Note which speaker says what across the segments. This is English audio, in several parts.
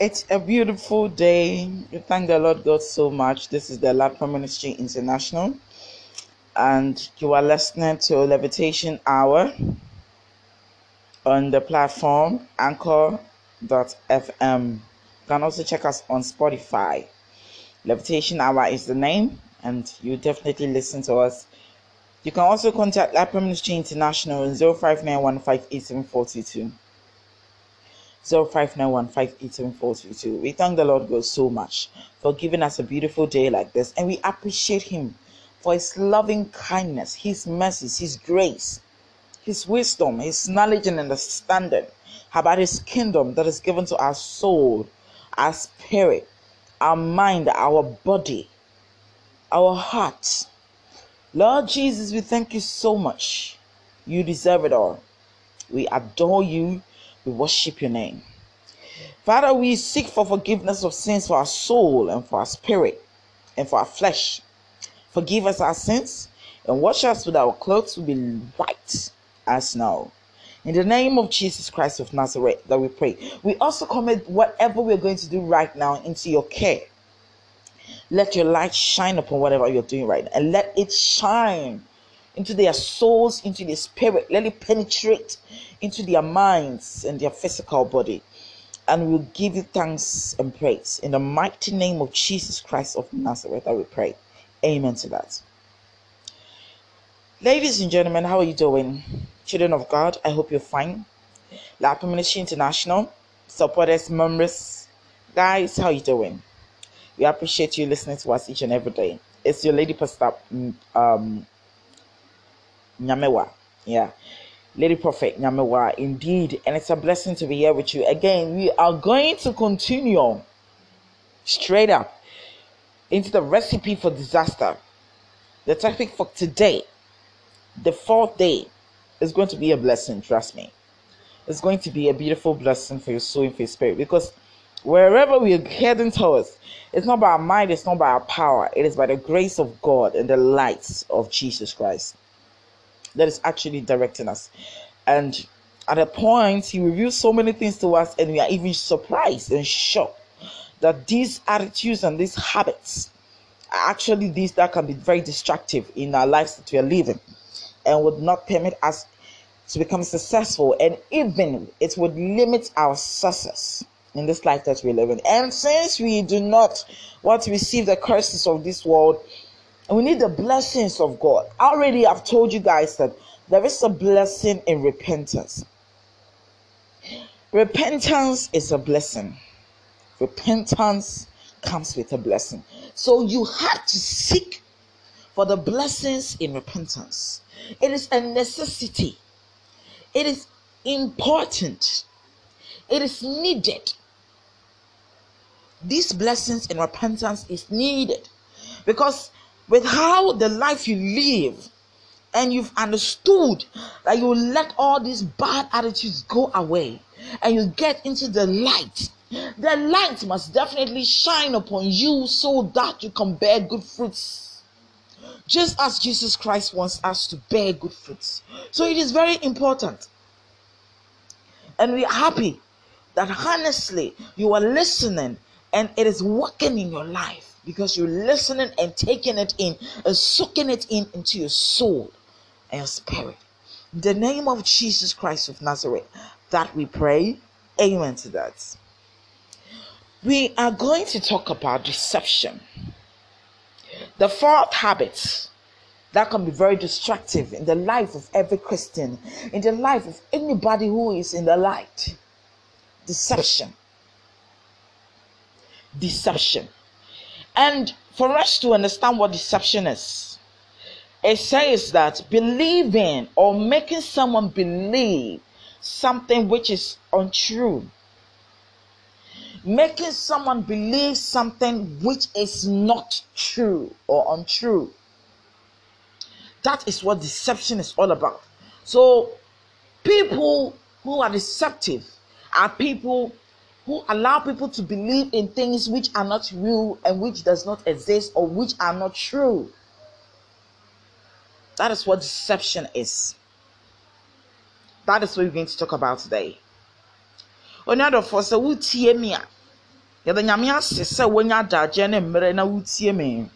Speaker 1: It's a beautiful day. We thank the Lord God so much. This is the Lapa Ministry International, and you are listening to Levitation Hour on the platform anchor.fm. You can also check us on Spotify. Levitation Hour is the name, and you definitely listen to us. You can also contact Lapa Ministry International on 0591587422. 0591587422. We thank the Lord God so much for giving us a beautiful day like this, and we appreciate Him for His loving kindness, His mercies, His grace, His wisdom, His knowledge and understanding about His kingdom that is given to our soul, our spirit, our mind, our body, our heart. Lord Jesus, we thank you so much. You deserve it all. We adore you we worship your name. Father, we seek for forgiveness of sins for our soul and for our spirit and for our flesh. Forgive us our sins and wash us with our clothes to be white as snow. In the name of Jesus Christ of Nazareth, that we pray. We also commit whatever we're going to do right now into your care. Let your light shine upon whatever you're doing right now, and let it shine into their souls, into their spirit. Let it penetrate into their minds and their physical body. And we'll give you thanks and praise. In the mighty name of Jesus Christ of Nazareth, I will pray. Amen to that. Ladies and gentlemen, how are you doing? Children of God, I hope you're fine. Lapa Ministry International, supporters, members, guys, how are you doing? We appreciate you listening to us each and every day. It's your lady pastor, mm, um, Nyamewa. Yeah. Lady Prophet Nyamewa, indeed, and it's a blessing to be here with you. Again, we are going to continue straight up into the recipe for disaster. The topic for today, the fourth day, is going to be a blessing, trust me. It's going to be a beautiful blessing for your soul and for your spirit because wherever we are heading towards, it's not by our mind, it's not by our power, it is by the grace of God and the light of Jesus Christ that is actually directing us. And at a point, he reveals so many things to us, and we are even surprised and shocked that these attitudes and these habits are actually these that can be very destructive in our lives that we are living and would not permit us to become successful, and even it would limit our success in this life that we live in. And since we do not want to receive the curses of this world, and we need the blessings of God. Already, I've told you guys that there is a blessing in repentance. Repentance is a blessing. Repentance comes with a blessing. So you have to seek for the blessings in repentance. It is a necessity. It is important. It is needed. These blessings in repentance is needed because with how the life you live and you've understood that you let all these bad attitudes go away and you get into the light. The light must definitely shine upon you so that you can bear good fruits. Just as jesus christ wants us to bear good fruits. So it is very important. And we're happy that honestly you are listening and it is working in your life because you're listening and taking it in uh, and soaking it in into your soul and your spirit. In the name of Jesus Christ of Nazareth, that we pray. Amen to that. We are going to talk about deception. The fourth habit that can be very destructive in the life of every Christian, in the life of anybody who is in the light. Deception. Deception. And for us to understand what deception is, it says that believing or making someone believe something which is untrue. Making someone believe something which is not true or untrue. That is what deception is all about. So, people who are deceptive are people who allow people to believe in things which are not real and which does not exist or which are not true. That is what deception is. That is what we're going to talk about today. Another for so tie me a yɛde nyame ase sɛ woanya adagyeɛ ne mmerɛ na wotie me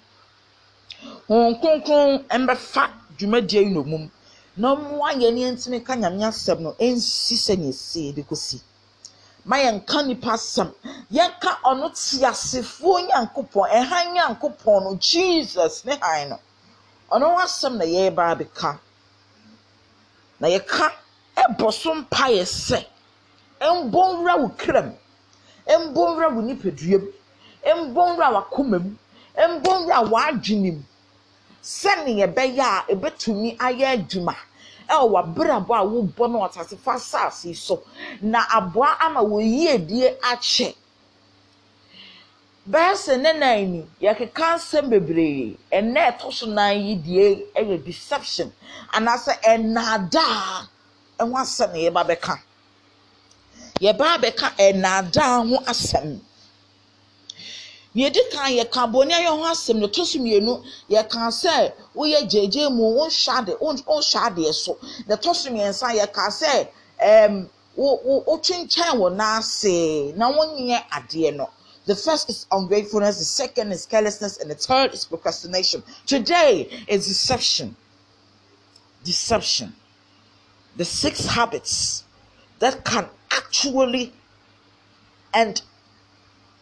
Speaker 1: honhom kronkron mbɛfa dwumadie yi nomum na mmoa yɛn ne ntumi ka nyame asɛm no nsi sɛnea ɛsi de kɔsi ma yɛnka nipa asɛm. Yɛnka ɔno teasefoɔ nyankopɔn ɛhan nyankopɔn no jesus ne han no. Ɔno asɛm na yɛreba abɛka na yɛka ɛbɔ so mpaeɛ sɛ mbɔ nwura wo kram mbɔ nwura wo nipadua mu mbɔ nwura w'akoma mu mbɔ nwura w'adwene mu. Sɛnea ɛbɛyɛ a ɛbɛtumi ayɛ adwuma. Ɛwɔ w'abrabɔ a wobɔ no ɔtase fa saase so. Na aboa ama wɔyi adie akyɛ. Bɛyɛ sɛ ne nan ni yɛkeka nsɛm bebree. Ɛnna ɛtɔ so nan yi die ɛyɛ deception. Anaasɛ ɛnaadaa ɛho asɛm yɛba bɛka. Yɛba abɛka ɛnaadaa ho asɛm. Edi kan yɛka abɔni ayɛ ho asɛm na ɛtɔ so mmienu yɛka sɛ woyɛ gyegye mu wonhyɛ ade wonhyɛ adeɛ so na ɛtɔ so mmiɛnsa yɛka sɛ ɛɛm wo wo wotwentwɛn wɔ n'ase na wonyɛ adeɛ no. The first is ungratefulness, the second is carelessness, and the third is procrastination. Today is deception. Deception. The six habits that can actually and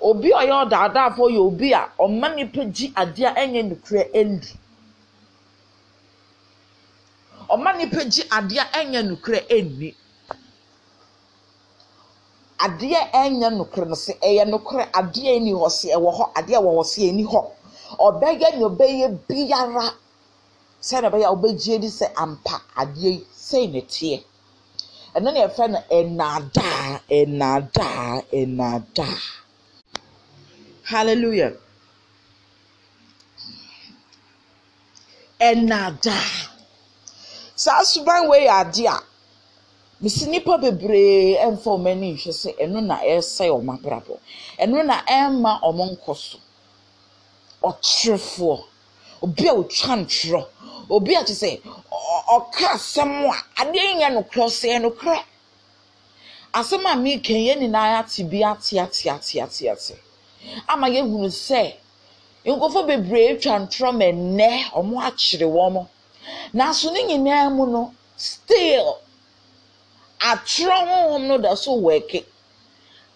Speaker 1: obi a ɔyɛ ɔdaadaafoɔ obi a ɔma nipa gye adeɛ a ɛnyɛ nokorɛ ɛndi. Ɔma nipa gye adeɛ a ɛnyɛ nokorɛ ɛnni. adeɛ ɛnyɛ nokorɛ no sɛ ɛyɛ nokorɛ adeɛ ɛni hɔ sɛ ɛwɔ hɔ adeɛ ɛwɔ hɔ sɛ ɛni hɔ ɔbɛyɛ nea ɔbɛyɛ biara sɛdeɛ ɛbɛyɛ a ɔbɛgye di sɛ ampa adeɛ yi sɛn na teɛ na yɛfrɛ no ɛnaadaa ɛnaadaa ɛnaadaa hallelujah. Ɛnaadaa saa suban wei yɛ adeɛ a. mesi nipa bebree ɛmfa wɔn ani nhwɛ sɛ ɛno na ɛresɛe wɔn abrabɔ. Ɛno na ɛmma wɔn nkɔ so. Ɔtwerɛfoɔ. Obi a otwa ntwerɛ. Obi a te sɛ ɔka asɛm a adeɛ nyɛ nokorɛ ɔsɛ nokorɛ. Asɛm a meka yɛn nyinaa ate bi ate ate ate ate ate. Ama yɛhunu sɛ nkɔfo bebree atwa ntwerɛ ma nnɛ wɔn akyere wɔn nanso ne nyinaa mu no still. atwerɛ honhom no da so wɔɛke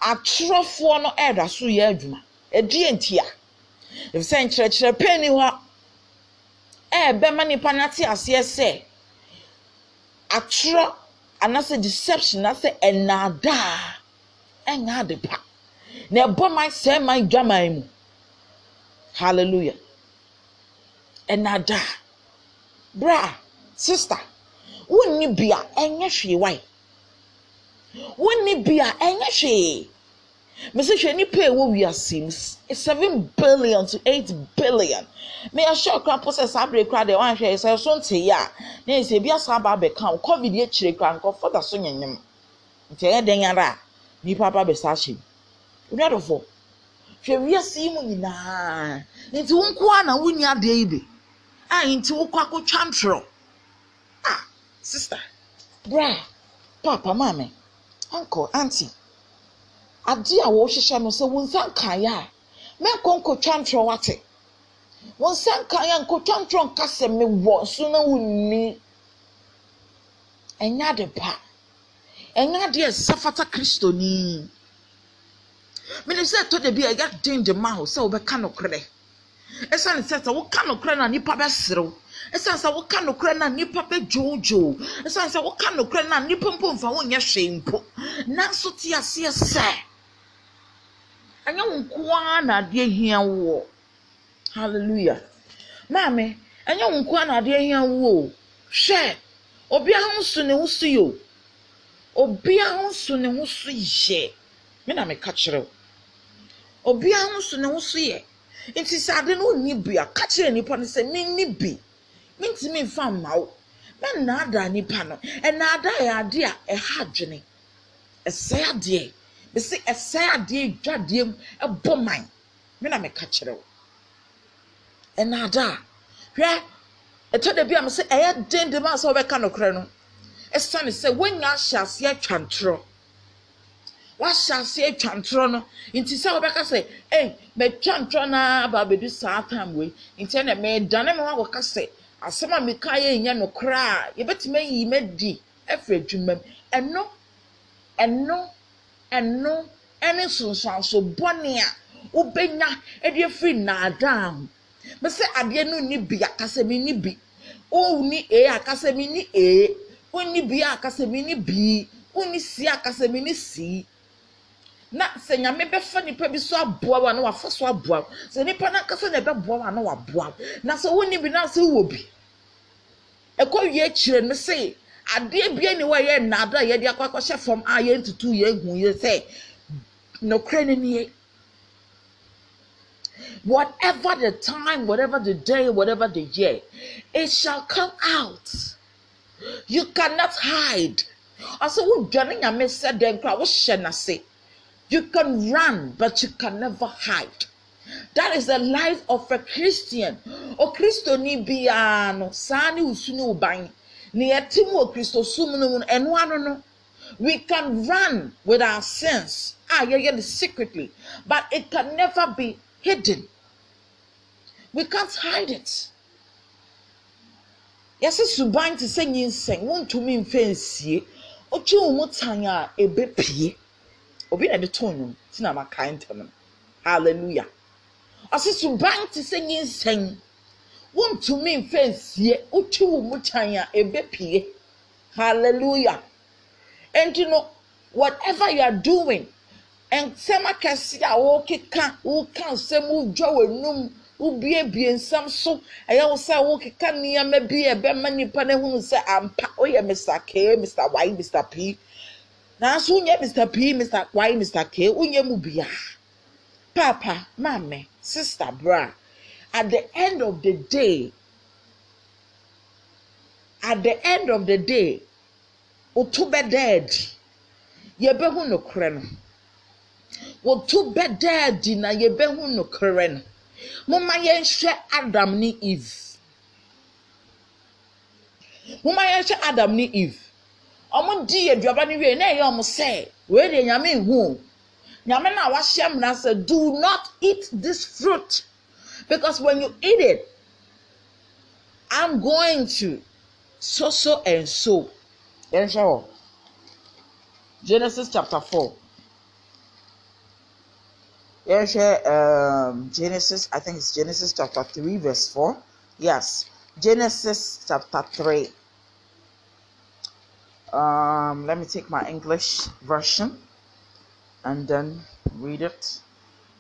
Speaker 1: atwerɛfoɔ no ɛda so yɛ adwuma. Ɛdeɛ nti a efisɛ nkyerɛkyerɛ pɛ ni hɔ ɛɛbɛma nipa n'ate aseɛ sɛ atwerɛ anaasɛ deception anaasɛ ɛnaadaa ɛnyɛ ade na ɛbɔ man sɛɛ man dwaman mu. Hallelujah. Ɛnaadaa bra sista wonni bia ɛnyɛ hwee wae. wonni bi a ɛnyɛ hwee. Mesi hwɛ nipa ɛwɔ wiase mu seven billion to eight billion. Me ɛhyɛ ɔkura po sɛ saa abiri kura deɛ wɔn ahwɛ sɛ so nte yi a na yɛ sɛ ebi asa aba abɛka o covid akyire kura nkɔfo da so nyanyam nti ɛyɛ den ara? A nipa aba abɛsa ahyɛ mu dɔfo hwɛ wiase yi mu nyinaa nti wɔn nko ara na wɔnni adeɛ yi bi a nti wɔkɔ akɔtwa ntorɔ a sista bra papa maame. uncle auntie ade a wɔrehyehyɛ no sɛ wɔn nsa nkaeɛ a mɛnkɔ nkotwa ntorɔ wate wɔn nsa nkaeɛ a nkotwa ntorɔ nkasa mi wɔ so na wonni. Ɛnyɛ ade pa. Ɛnyɛ ade a ɛsɛ fata kristo nii menim sɛ ɛtɔ bi a ɛyɛ den de ma ho sɛ wɔbɛka nokorɛ ɛsiane sɛ sɛ woka nokorɛ no a nnipa bɛserew ɛsiane sɛ woka nokorɛ no a nnipa bɛdwoodwoo ɛsiane sɛ woka nokorɛ no a nnipa mpo mfa wonyɛ hwee mpo nanso te aseɛ sɛ ɛnyɛ wo nko na adeɛ hia wo. Hallelujah. Maame ɛnyɛ wo nko na adeɛ hia wo. Hwɛ obiara ho so ne ho so yio obiara ho so ne ho so yɛ me na meka kyerɛ wo obiara ho so ne ho so yɛ. Nti sɛ ade no nni bi a ka kyerɛ nipa no sɛ menni bi. Mentumi mfa mma wo. Mɛnnaadaa nipa no ɛnaadaa yɛ ade a ɛha adwene. Ɛsɛe adeɛ. Bɛsi ɛsɛe adeɛ dwa adeɛ mu ɛbɔ man. Me na meka kyerɛ wo. Ɛnaadaa hwɛ ɛtɔ da bi a mo sɛ ɛyɛ den de ma sɛ wɔbɛka nokorɛ no ɛsiane sɛ wonya ahyɛ aseɛ atwa ntorɔ. Wahyɛ ntorɔ no nti sɛ wɔbɛka sɛ ɛy mɛtwa ntorɔ naa aba abɛdu saa time wei nti ɛna mɛdane ho akɔka sɛ asɛm a meka yɛ nyɛ nokorɛ a yɛbɛtumi ayi ma di afiri adwuma mu. Ɛno ɛno ɛno ɛne nsonsanso bɔne a ɛde afiri nnaadaa ho. Mɛsɛ adeɛ no ni bi akasa mi ni bi. Wonni ee akasa mi ni ee wonni bi akasa mi ni bii wonni si akasa mi ni sii na sɛ nyame bɛfa nipa bi so aboa wo a na wafa so aboa wo. Sɛ nipa no ankasa na ɛbɛboa wo a na waboa wo. Na sɛ wonni bi na sɛ wowɔ bi. Ɛkɔ wie akyire no sɛ adeɛ bia ni hɔ a yɛ nnaado a yɛde akɔ akɔhyɛ fam a yɛntutu yɛnhu yɛ sɛ nokorɛ no nie. Whatever the time, whatever the day, whatever the year, it shall come out. You cannot hide. Also, who Johnny Yame said then say you can run, but you can never hide. That is the life of a Christian. O Christo ni biano, sani usuni ubani. Ni etimu o Christo sumunu one no. We can run with our sins. Ah, yeah, yeah, secretly. But it can never be hidden. We can't hide it. Yɛsɛ suban te sɛ nyinsɛn wontumi mfa nsie otwe wo mu tan a ebepie obi na de to nnwom ti na ma kae ntɛm no. Hallelujah. Ɔsɛ suban te sɛ nyinsɛn. Wontumi mfa nsie. Otwe wo mu tan a ebepie hallelujah. Nti no whatever you are doing nsɛm akɛse a wɔrekeka wɔreka nsɛm wodwa w'anum wobiebie nsɛm so ɛyɛ wo sɛ wokeka nneɛma bi a ɛbɛma nipa no ahunu sɛ ampa woyɛ mr. K mr. Y mr. P nanso wonyɛ mr p mr y mr k wonyɛ mu biara papa maame sister bra at the end of the day at the end of the day woto bɛda adi yɛbɛhu nokorɛ no woto bɛda adi na yɛbɛhu nokorɛ no momma yɛnhwɛ adam ne eve. Momma yɛnhwɛ adam ne eve ɔmo di aduaba no wie na ɛyɛ ɔmo sɛ wei deɛ nyame nhu. Nyame no a wahyɛ mmara sɛ do not eat this fruit. Because when you eat it i'm going to so so. And so hɔ genesis chapter four. Yɛhwɛ um, genesis i think it's genesis chapter three verse four. Yes genesis chapter three um, let me take my english version and then read it.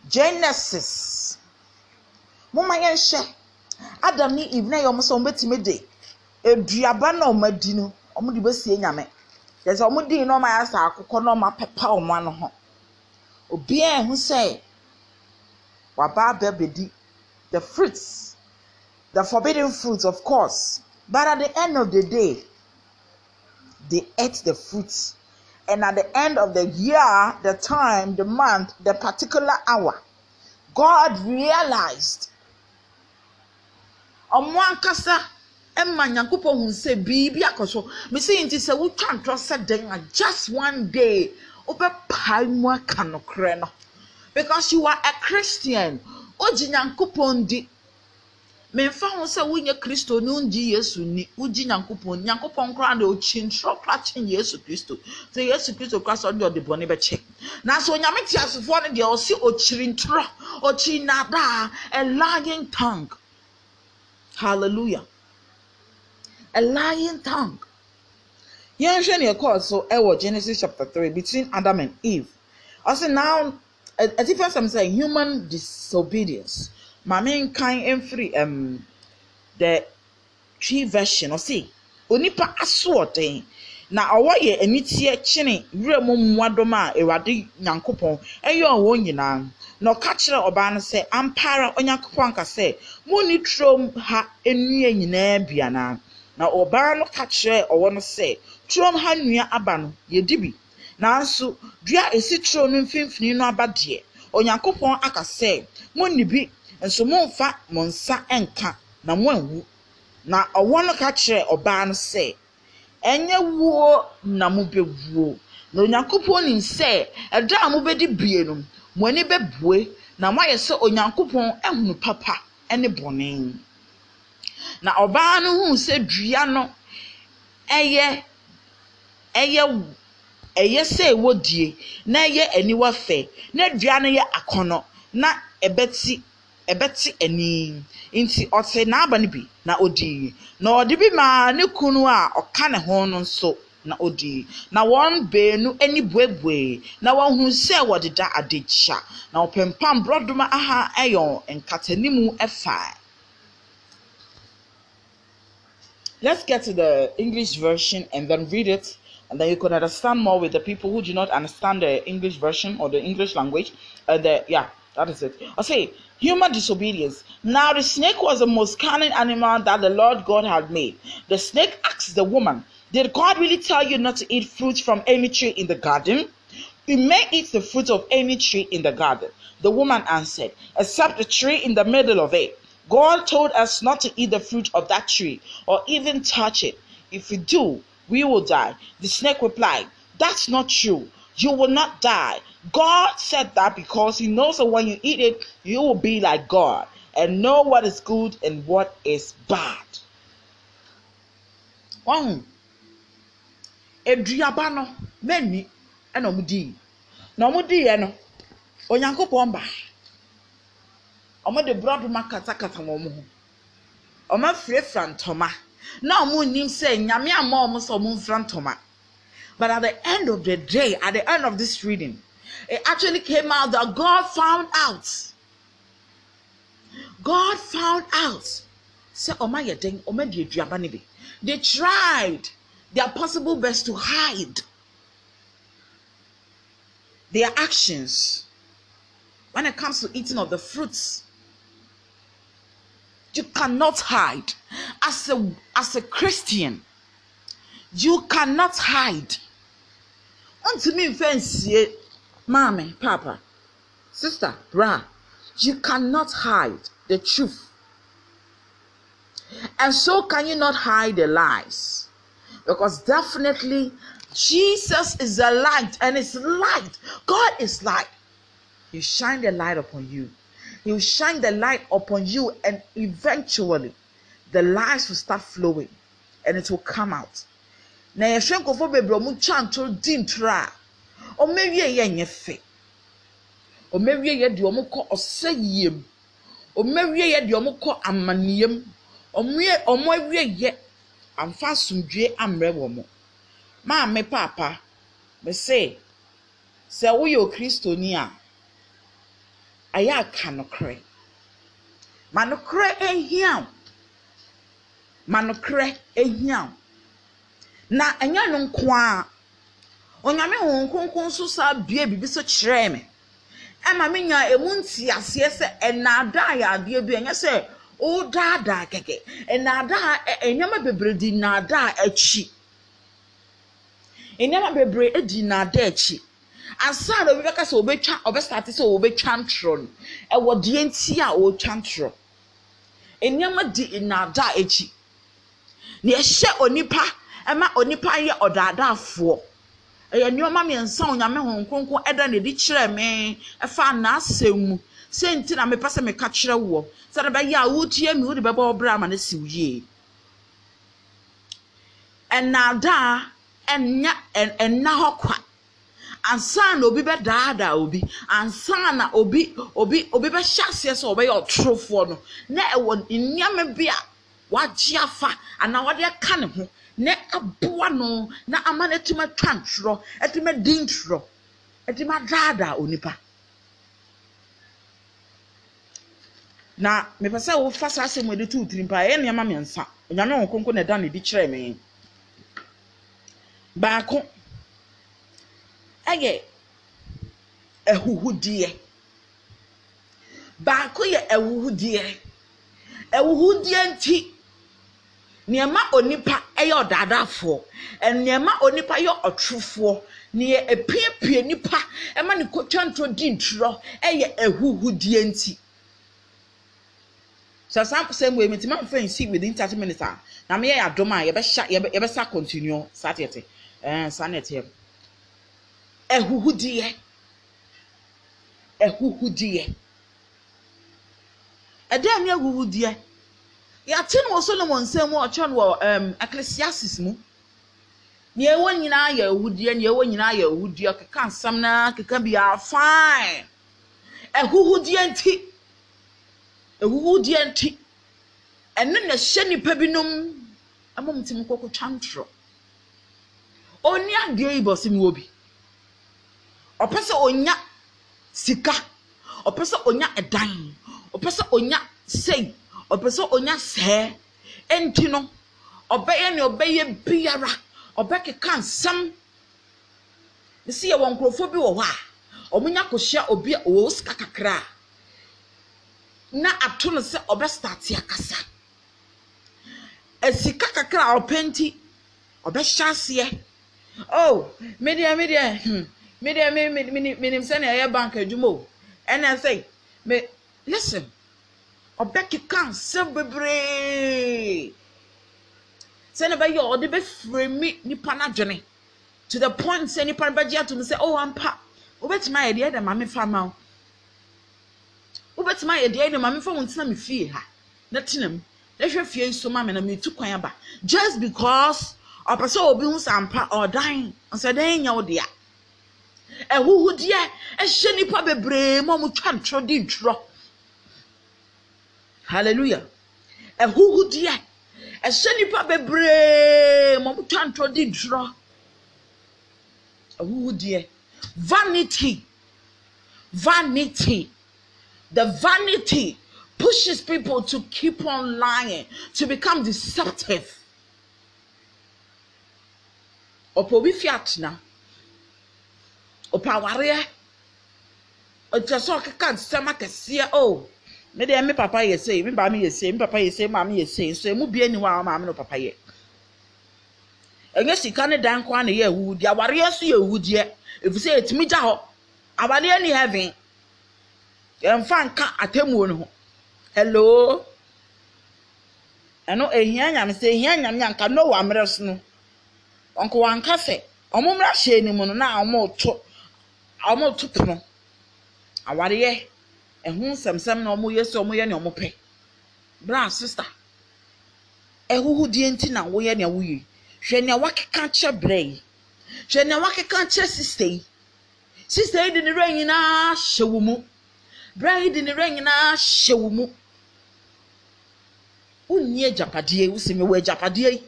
Speaker 1: Genesis. Moma yɛnhyɛ adam ne eve na yɛ ɔmo sɛ ɔmo bɛtumi de eduaba na ɔmo adi no ɔmo de bɛsie nyame. Yɛ sɛ ɔmo di na ɔmo ayɛ sɛ akokɔ na ɔmo apepa ɔmo ano ho obiara ehu sɛ waba abɛ bedi. The fruits. The forbidden fruits of course. But at the end of the day they ate the fruits. And at the end of the year the time the month the particular hour god realized ɔmo ankasa ɛma nyankopɔn hu sɛ biribi akɔ so mesi nti sɛ just one day wobɛpae mu aka nokorɛ no? Because you are a christian ogye memfa ho sɛ wonyɛ kristo ne wongye yesu ni. Wogye nyankopɔn nyankopɔn koraa na ɔkyi ntorɔ koraa kye yesu kristo. Sɛ yesu kristo koraa sɛ ɔde ɔde bɔne bɛkyɛ. Nanso onyame te asefoɔ no deɛ ɔse ɔkyiri ntorɔ ɔkyiri nadaa a lying tongue. Hallelujah. A lying tongue. Yɛnhwɛ ne ɛkɔɔ so ɛwɔ genesis chapter three between adam and eve. Ɔse now ɛti fɛ sɛm sɛ human disobedience maame nkan mfiri um, the tree version. Ɔse onipa asoɔden na ɔwɔ yɛ aniteɛ kyene wura mu mmoadɔm a awurade nyankopɔn ɛyɛ ɔwɔ nyinaa. Na ɔka kyerɛ ɔbaa no sɛ ampa ara onyankopɔn anka sɛ monni turom ha nnua nyinaa bi anaa na ɔbaa no ka kyerɛ ɔwɔ no sɛ turom ha nnua aba no yɛdi bi. Nanso dua a esi turo no mfimfini no aba deɛ onyankopɔn aka sɛ monni bi nso momfa mo nsa nka na moanwu. Na ɔwɔ no ka kyerɛ ɔbaa no sɛ ɛnyɛ wuo na mobɛwuo. Na onyankopɔn nim sɛ ɛda a mobɛdi bie no mo ani bɛbue. Na moayɛ sɛ onyankopɔn ahunu papa ne bɔne. Na ɔbaa no huu sɛ dua no ɛyɛ ɛyɛ ɛyɛ sɛ ɛwɔ die na ɛyɛ aniwa fɛ. Na dua no yɛ akɔnɔ. Na ɛbɛti ɛbɛte ani nti ɔte n'aba no bi na odi na ɔde bi maa ne kunu a ɔka ne ho no nso na odi na wɔn beenu ani buebue na wɔhunu sɛ wɔdeda adagya na ɔpempam borɔdoma aha ɛyɛ nkatanimu ɛfa. Let's get to the English version and then read it and then you can understand more with the people who do not understand the English version or the English language. Uh, the yeah, that is it. I say human disobedience. Now the snake was the most cunning animal that the Lord God had made. The snake asked the woman, "Did God really tell you not to eat fruit from any tree in the garden?" You may eat the fruit of any tree in the garden. The woman answered, except the tree in the middle of it. God told us not to eat the fruit of that tree or even touch it. If we do, we will die. The snake replied, That's not true. You will not die. God said that because He knows that when you eat it, you will be like God and know what is good and what is bad. One, eduaba no mani ɛna ɔmo dii na ɔmo diiɛ no onyankopɔn baa ɔmo de borɔdoma katakata wɔn ho. Ɔmo afirafira ntoma. Na ɔmo nim sɛ nyame ama ɔmo sɛ ɔmo nfira ntoma. But at the end of the day at the end of this reading it actually came out that God found out. God found out. Bi. They tried their possible best to hide their actions when it comes to eating of the fruits. You cannot hide. As a as a christian you cannot hide. Ntumi nfɛ nsie maame papa sister bra you cannot hide the truth. And so can you not hide the lies? Because definitely jesus is the light and it's light. God is light. He shine the light upon you. He will shine the light upon you and eventually the lies will start flowing and it will come out. Na yɛhwɛ nkurɔfoɔ bebree ɔmo twa ntoro di ɔmo awie yɛ nyɛ fɛ ɔmo awie yɛ deɛ ɔmo kɔ ɔsɛ yie mu ɔmo awie yɛ deɛ ɔmo kɔ amanneɛ mu ɔmo awie yɛ amfa asomdue amrɛ wɔn maame paapa mese sɛ woyɛ okristoni a ayɛ aka nokorɛ. Ma nokorɛ ehia wo. Ma nokorɛ ehia wo. Na ɛnyɛ no nko a onyame wɔn nkonkon nso saa bie bibi so kyerɛɛ me. Ɛma me nya emu nti aseɛ sɛ ɛnaadaa yɛ adeɛ bi ɛnyɛ sɛ ɔredaadaa kɛkɛ. Ɛnaadaa ɛ bebree di nnaadaa akyi. Nneɛma bebree di nnaadaa akyi. Ansa na obi bɛka sɛ obetwa ɔbɛstate sɛ obetwa ntorɔ no. Ɛwɔ deɛ nti a ɔretwa ntorɔ. Nneɛma di nnaadaa akyi. Na ɛhyɛ onipa ɛma onipa yɛ ɔdaadaafoɔ. Ɛyɛ nneɛma mmiɛnsa onyame wɔn nkonko ɛda na ɛde kyerɛ me. Ɛfa n'asɛm mu. Sɛ nti na mepɛ sɛ meka kyerɛ woɔ sɛ de bɛyɛ a wotie mi wode bɛbɔ ɔbrɛ ama no si yie. Ɛnaadaa ɛnya ɛnna hɔ kwa. Ansa na obi bɛdaadaa obi. Ansa na obi obi obi bɛhyɛ aseɛ sɛ ɔbɛyɛ ɔtorofoɔ no. Na ɛwɔ nneɛma bi a wagye afa anaa wɔde aka ne ho. Na aboa no na ama no atumi atwa ntorɔ atumi adi ntorɔ atumi adaadaa onipa. Na mepɛ sɛ wofa saa asɛm yɛde tu tiri mpa ɛyɛ nneɛma mmiɛnsa. Onyame wɔn konko na ɛda ne di kyerɛ me. Baako ɛyɛ ɛhuhudeɛ baako yɛ ɛwuhudeɛ ɛwuhudeɛ nti nneɛma onipa yɛ ɔdaadafoɔ nneɛma onipa yɛ ɔtwefoɔ nea epiepie nipa ma ne kotwantro di nturɔ yɛ ahuhudie nti. So saa same way mintimi amfa nsi within thirty minutes a na meyɛ yɛ adom a yɛbɛhyɛ yɛbɛ yɛbɛsa continue. Saa teɛ te ɛɛ saa na ɛteɛ. Ahuhudeɛ ahuhudeɛ ɛdɛm yɛ ahuhudeɛ yàtí no wɔ solomon nsɛm mu ɔkyerɛ no wɔ ɛm ecclesiastes mu nea ɛwɔ nyinaa yɛ ɛhuhudie nea ɛwɔ nyinaa yɛ ɛhuhudie ɔkeka nsɛm na keka biara fine ɛhuhudie nti ɛhuhudie nti ɛne na ɛhyɛ nipa binom ɛmɔ mu ti mu kɔkɔ twa ntorɔ oni adeɛ yi bɔ si mu wɔ bi ɔpɛ onya sika ɔpɛ sɛ onya ɛdan ɔpɛ sɛ onya sei ɔpɛ sɛ onya sɛɛ. Ɛnti no ɔbɛyɛ nea ɔbɛyɛ biara. Ɔbɛkeka nsɛm. Esi yɛ wɔ nkurɔfoɔ bi wɔ hɔ a wɔn nya kɔhyia obi a ɔwɔ sika kakra. Na ato no sɛ ɔbɛstarte akasa. Esika kakra a ɔpɛ nti ɔbɛhyɛ aseɛ. Oh medeɛ medeɛ hmm. Medeɛ me me me menim sɛnea ɛyɛ bank adwuma o. Ɛna sɛ me listen ɔbɛkeka nsɛm bebree. Sɛnea bɛyɛ a ɔde bɛfiri mi nipa n'adwene. To the point sɛ nipa no bɛgye ato mu sɛ oh ampa wobɛtumi ayɛ deɛ ɛdɛ maame fa ma wo. Wobɛtumi ayɛ deɛ ɛdɛ maame fa wo ntena me fie ha. Na tena mu. Na hwɛ fie yi so ma me na metu kwan aba. Just because ɔpɛ sɛ obi ho sɛ ampa ɔdan nsɛ dan nya wo dea. Ɛhuhudeɛ ɛhyɛ nipa bebree ma ɔmo twa ntorɔ di ntorɔ hallelujah. Ɛhuhudeɛ ɛhyɛ nipa bebree. Ma ɔmo twa ntorɔ di ntorɔ ɛhuhudeɛ vanity. Vanity. The vanity pushes people to keep on lying to become deceptive. Ɔpɛ obi fi atena ɔpɛ awareɛ ɔkyɛ sɛ ɔkeka nsɛm akɛseɛ o oh. Me deɛ me papa yɛ sei me maame yɛ sei me papa yɛ sei maame yɛ sei nso emu bie ni hɔ a maame no papa yɛ ɛnyɛ sika ne dan kwan na yɛ awudie awareɛ nso yɛ awudie efisɛ etumi gya hɔ. Awareɛ ni heaven. Yɛmfa nka atemmuo no ho. Hello? Ɛno ehia nyame sɛ ehia nyame anka no wɔ amerɛ so no. Ɔnko wanka sɛ ɔmo hyɛ ne mu no na ɔmo to ɔmo to pono. Awareɛ ɛho nsɛmsɛm na ɔmo yɛ sɛ ɔmo yɛ nea ɔmo pɛ. Bra sista ɛhuhudie nti na woyɛ nea woyɛ hwɛ nea wakeka kyerɛ brɛ yi. Hwɛ nea wakeka kyerɛ sista yi. Sista yi de ne rɛ nyinaa hyɛ wɔ mu. Brɛ yi de ne rɛ nyinaa hyɛ wɔ mu. Wonni agyapadeɛ wosi mi wɔ agyapadeɛ yi.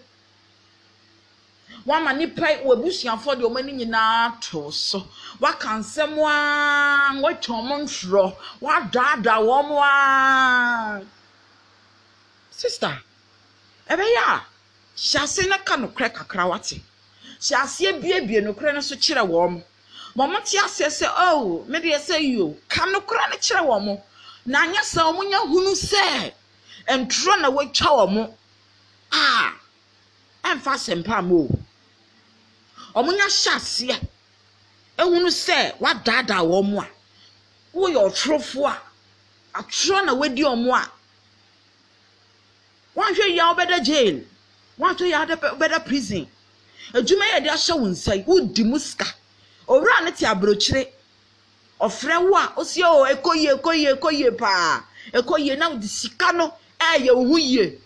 Speaker 1: Wama nipa wɔ abusuafoɔ deɛ wɔn ani nyinaa to so. Waka nsɛm aa wɔatwa wɔn nsorɔ wadaadaa wɔn aa sista ɛbɛyɛ a hyɛ ase na ka nokorɛ kakra wate. Hyɛ aseɛ biebie nokorɛ no so kyerɛ wɔn. Wɔn te aseɛ sɛ oh me deɛ sɛ yio ka nokorɛ no kyerɛ wɔn na anyɛ sɛ wɔn nya hunu sɛ ntoro na wɔatwa wɔn a ɛmfa asɛmpa ama o wɔn nya hyɛ aseɛ ehunu sɛ wadaadaa wɔn a woyɛ ɔtorofoɔ a atoro na wadi wɔn a wɔahwɛ yia wɔbɛda jail. Wɔahwɛ yia wɔbɛda prison. Adwuma yɛ de ahyɛ wɔn nsa yi wodi mu sika. Owura ne te aburokyire ɔfrɛ wo a osi o ekɔ yie ekɔ yie ekɔ yie paa. Ekɔ yie na de sika no ɛyɛ wo ho yie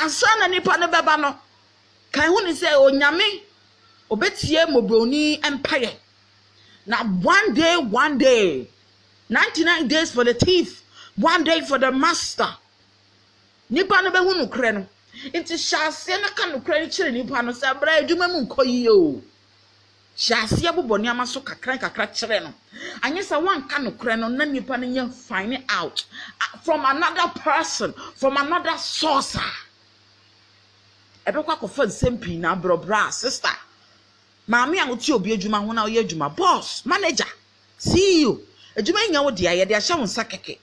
Speaker 1: ansa na nipa no bɛba no kan ho ne sɛ onyame obetie mobroni mpaeɛ. Na one day one day. Ninety nine days for the thief one day for the master. Nipa no bɛhu nokorɛ no. Nti hyɛ aseɛ no ka nokorɛ no nipa no sɛ abira adwuma mu nkɔ yie o. Hyɛ aseɛ bobɔ nneɛma so kakra kakra kyerɛ no. Anyɛ sɛ wanka nokorɛ no na nipa no nyɛ find out from another person from another source a. Ɛbɛkɔ akɔfa nsɛm pii na aborɔborɔ a sister maame a wote obi adwuma ho na ɔyɛ adwuma. Boss manager ceo adwuma yi nya wo deɛ yɛde ahyɛ wo nsa kɛkɛ.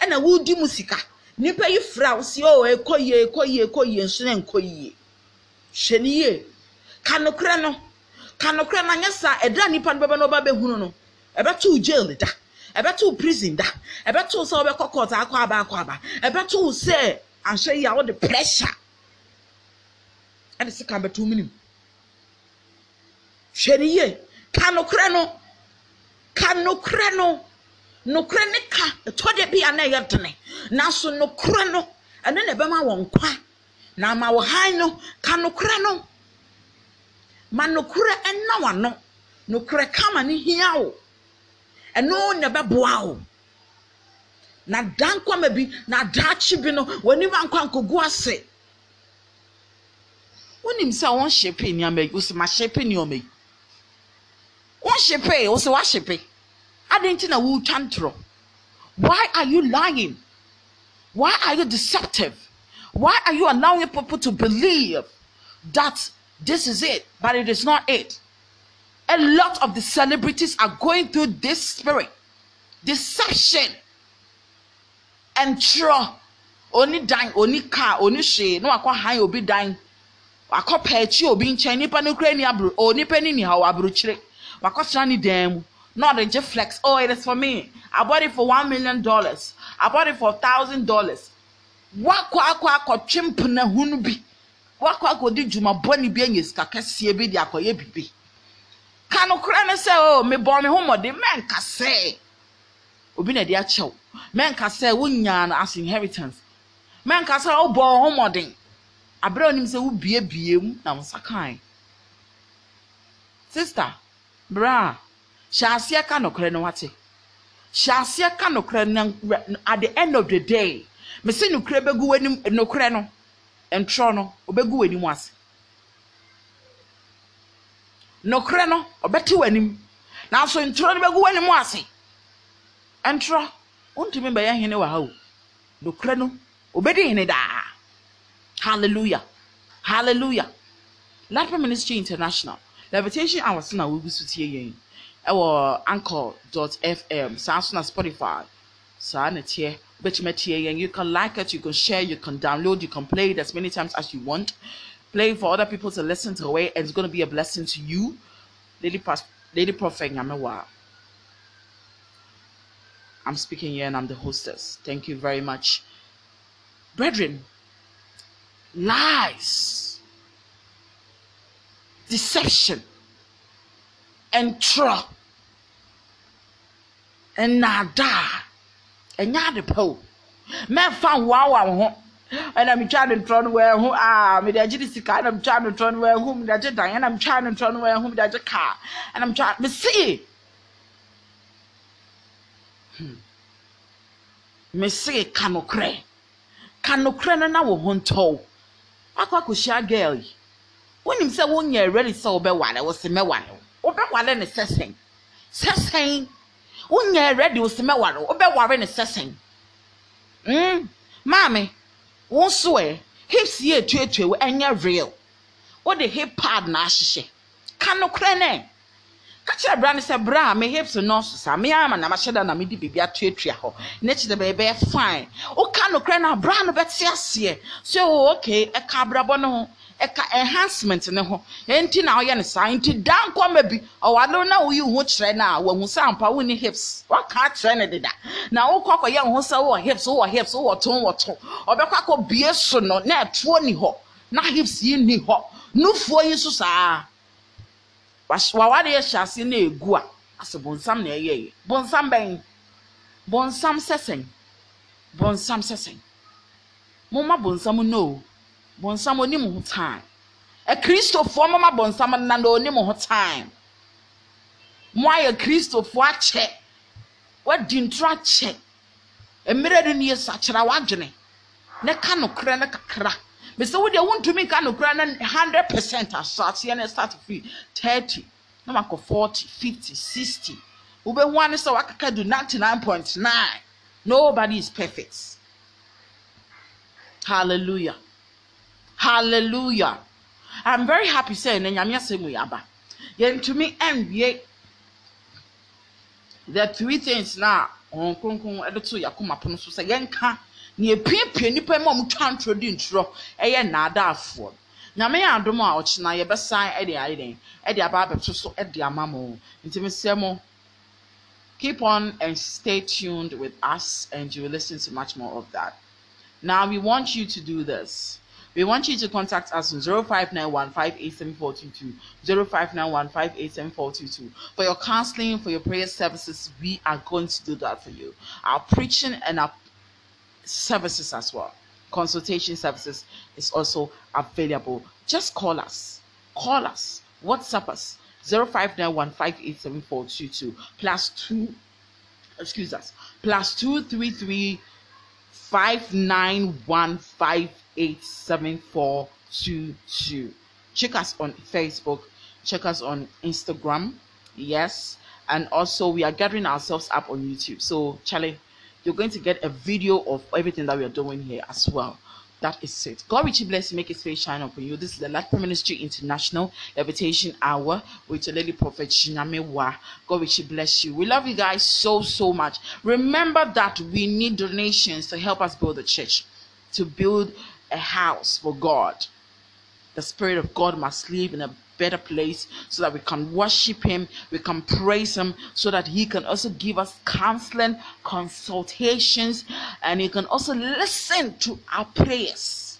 Speaker 1: Ɛna wodi mu sika. Nipa yi fira wo si o ekɔ yie ekɔ yie ekɔ yie nso na nkɔ yie. Hwɛ ne yie. Kanokorɛ no. Kanokorɛ no anyɛ saa ɛda nipa no bɛbɛ na ɔba bɛhunu no ɛbɛto jail da. Ɛbɛto prison da. Ɛbɛto sɛ ɔbɛkɔ court akɔ aba akɔ aba. Ɛbɛto sɛ ahwɛ yi a wɔde pressure. Ɛde sika bɛto mu nim. Hwɛ ne yie. Kanokorɛ no. Kanokorɛ no. Nokorɛ ne ka. Ɛtɔ bi a na ɛyɛ dene. Nanso nokorɛ no ɛno na ɛbɛma wɔn kwa na ama wɔ han no ka nokorɛ no. Ma nokorɛ ɛna wano nokorɛ kama ne hia wo. Ɛno na ɛbɛboa wo. Na dan kwama bi na daakye bi no w'anim ankɔ ankɔgu ase. Wonim sɛ wɔn hyepe nneɛma yi. Wosi ma hyepe nneɛma yi wɔn hyepe wosi wa hyepe adịn nti na wotwa ntorɔ? Why are you lying? Why are you deceptive? Why are you allowing people to believe that this is it but it is not it? A lot of the celebrities are going through this spirit. Deception. Ntorɔ. Oni dan oni car oni hwee. Na wakɔ han obi dan. Wakɔ pɛɛkyi obi nkyɛn. Nipa no kura ni aburo o nipa ni ni ha wɔ aburokyire wakɔ tena ne dan mu. Not the just flex. Oh, it is for me. I bought it for one million dollars. I bought it for thousand dollars. Wakɔ akɔ akɔtwe hunu bi. Wakɔ akɔdi dwuma bɔne bi anya sika kɛseɛ bi de akɔyɛ bibi. Ka no kora ne sɛ o mebɔ me ho mmɔden mɛnka sɛ obi na ɛde akyɛw mɛnka sɛ wonyaa no as inheritance mɛnka sɛ wobɔ ho mmɔden aberɛ onim sɛ wobiebie mu na wo nsa kae sister bra. Hyɛ aseɛ ka nokorɛ no wate. Hyɛ aseɛ ka nokorɛ no at the end of the day mesi nokorɛ bɛgu w'anim nokorɛ no ntorɔ no ɔbɛgu w'anim ase. Nokorɛ no ɔbɛte w'anim. Nanso ntorɔ no bɛgu w'anim ase. Ntorɔ wontumi bɛyɛ hene wɔ ha o. Nokorɛ no ɔbɛdi hene daa. Hallelujah. Hallelujah. Lapa ministry international levitation hours na wogu so tie yɛn. Ɛwɔ anchor dot fm saa so spotify saa na yɛn. You can like it you can share you can download you can play it as many times as you want. Play for other people to listen to away and it's going to be a blessing to you. Lady, Pas- lady prophet nyamewa. I'm speaking here and i'm the hostess. Thank you very much. Brethren lies deception, and trap, and nada, and yada po. Men found wow wow. And I'm trying to turn where who ah, me the agility and I'm trying to turn where whom the agenda, and I'm trying to turn where whom the car, and I'm trying to see. mesere ka nokorɛ ka nokorɛ no na wo ho ntɔw akɔ akɔhyia girl wonim sɛ wonyɛ ready sɛ wobɛware wo se mɛware wo. Wobɛware ne sɛsɛn sɛsɛn wonyɛ ready osi mɛware wobɛware ne sɛsɛn mm maame wo nso ɛ hips yɛ etuatua wo ɛnyɛ real. Wode hip pad na ahyehyɛ. Ka no korɛ nɛ. Ka kyerɛ bra ne sɛ bra a me hips nɔɔso saa. Me ama na mahyɛ da na mede biribi atuatua hɔ. N'akyi dɛ bɛyɛ bɛyɛ fine. No korɛ no a bra no bɛte aseɛ. So o okay ɛka abrabɔ no ɛka enhancement ne ho. Nti na ɔyɛ ne saa nti dan kɔma bi. Ɔwale na woyi ho kyerɛ no a wahu sɛ ampa wo ne hips. Waka akyerɛ ne deda. Na wokɔ akɔyɛ ho sɛ hips wowɔ hips wowɔ to wɔ to ɔbɛkɔ akɔ bie so no na ɛtoɔ ni hɔ. Na hips yi ni hɔ. Nufuo yi so saa. Wawade yɛ hyɛ ase na egu a. Asɛ bonsam na ɛyɛ yi. Bonsam bɛn? Bonsam sɛsɛn. Bonsam sɛsɛn. Mo ma bonsam no bɔnsam onim ho time. Akristofoɔ mama bɔnsam nna na onim ho time. Mo ayɛ kristofoɔ akyɛ. Wadi ntoro akyɛ. Mmerɛ no nie sakyera wadwene. Ne ka nokorɛ no kakra. Mesɛ wodeɛ wontumi ka nokorɛ no hundred percent asaseɛ no start free. thirty na makɔ forty fifty sixty. Wobɛhu ane sɛ wakaka do ninety nine point nine. Nobody is perfect. Hallelujah hallelujah. I'm very happy sɛ na nyame asɛm yi aba. Yɛntumi nwie the three things na ɔn kronkron ɛde to yakoma pono so sɛ yɛnka nea epiepie nipa mu a wɔn twa ntoro di ntorɔ ɛyɛ nnaadaafoɔ. Nyame yɛ adom a ɔkyena yɛbɛsan ɛde ayɛ den ɛde aba abɛto so ɛde ama mo. Mesɛ mo keep on and stay tuned with us and you will listen to much more of that. Now we want you to do this we want you to contact us on 0591 0591 For your counseling, for your prayer services, we are going to do that for you. Our preaching and our services as well. Consultation services is also available. Just call us. Call us. WhatsApp us 0591 plus two excuse us plus two three three five nine one five seven four two two. Check us on Facebook. Check us on Instagram. Yes, and also we are gathering ourselves up on YouTube. So, Charlie, you're going to get a video of everything that we are doing here as well. That is it. God richly bless you, make his face shine upon you. This is the Life Ministry International Levitation Hour with the Lady Prophet Shinamewa. God richly bless you. We love you guys so, so much. Remember that we need donations to help us build the church, to build a house for God. The Spirit of God must live in a better place so that we can worship Him, we can praise Him, so that He can also give us counseling, consultations, and He can also listen to our prayers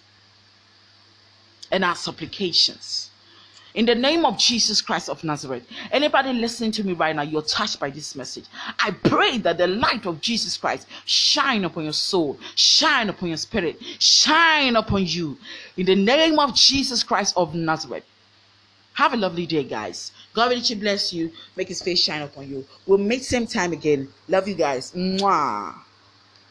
Speaker 1: and our supplications. In the name of Jesus Christ of Nazareth, anybody listening to me right now, you're touched by this message. I pray that the light of Jesus Christ shine upon your soul, shine upon your spirit, shine upon you. In the name of Jesus Christ of Nazareth. Have a lovely day, guys. God will bless you, make his face shine upon you. We'll meet same time again. Love you guys. Mwah.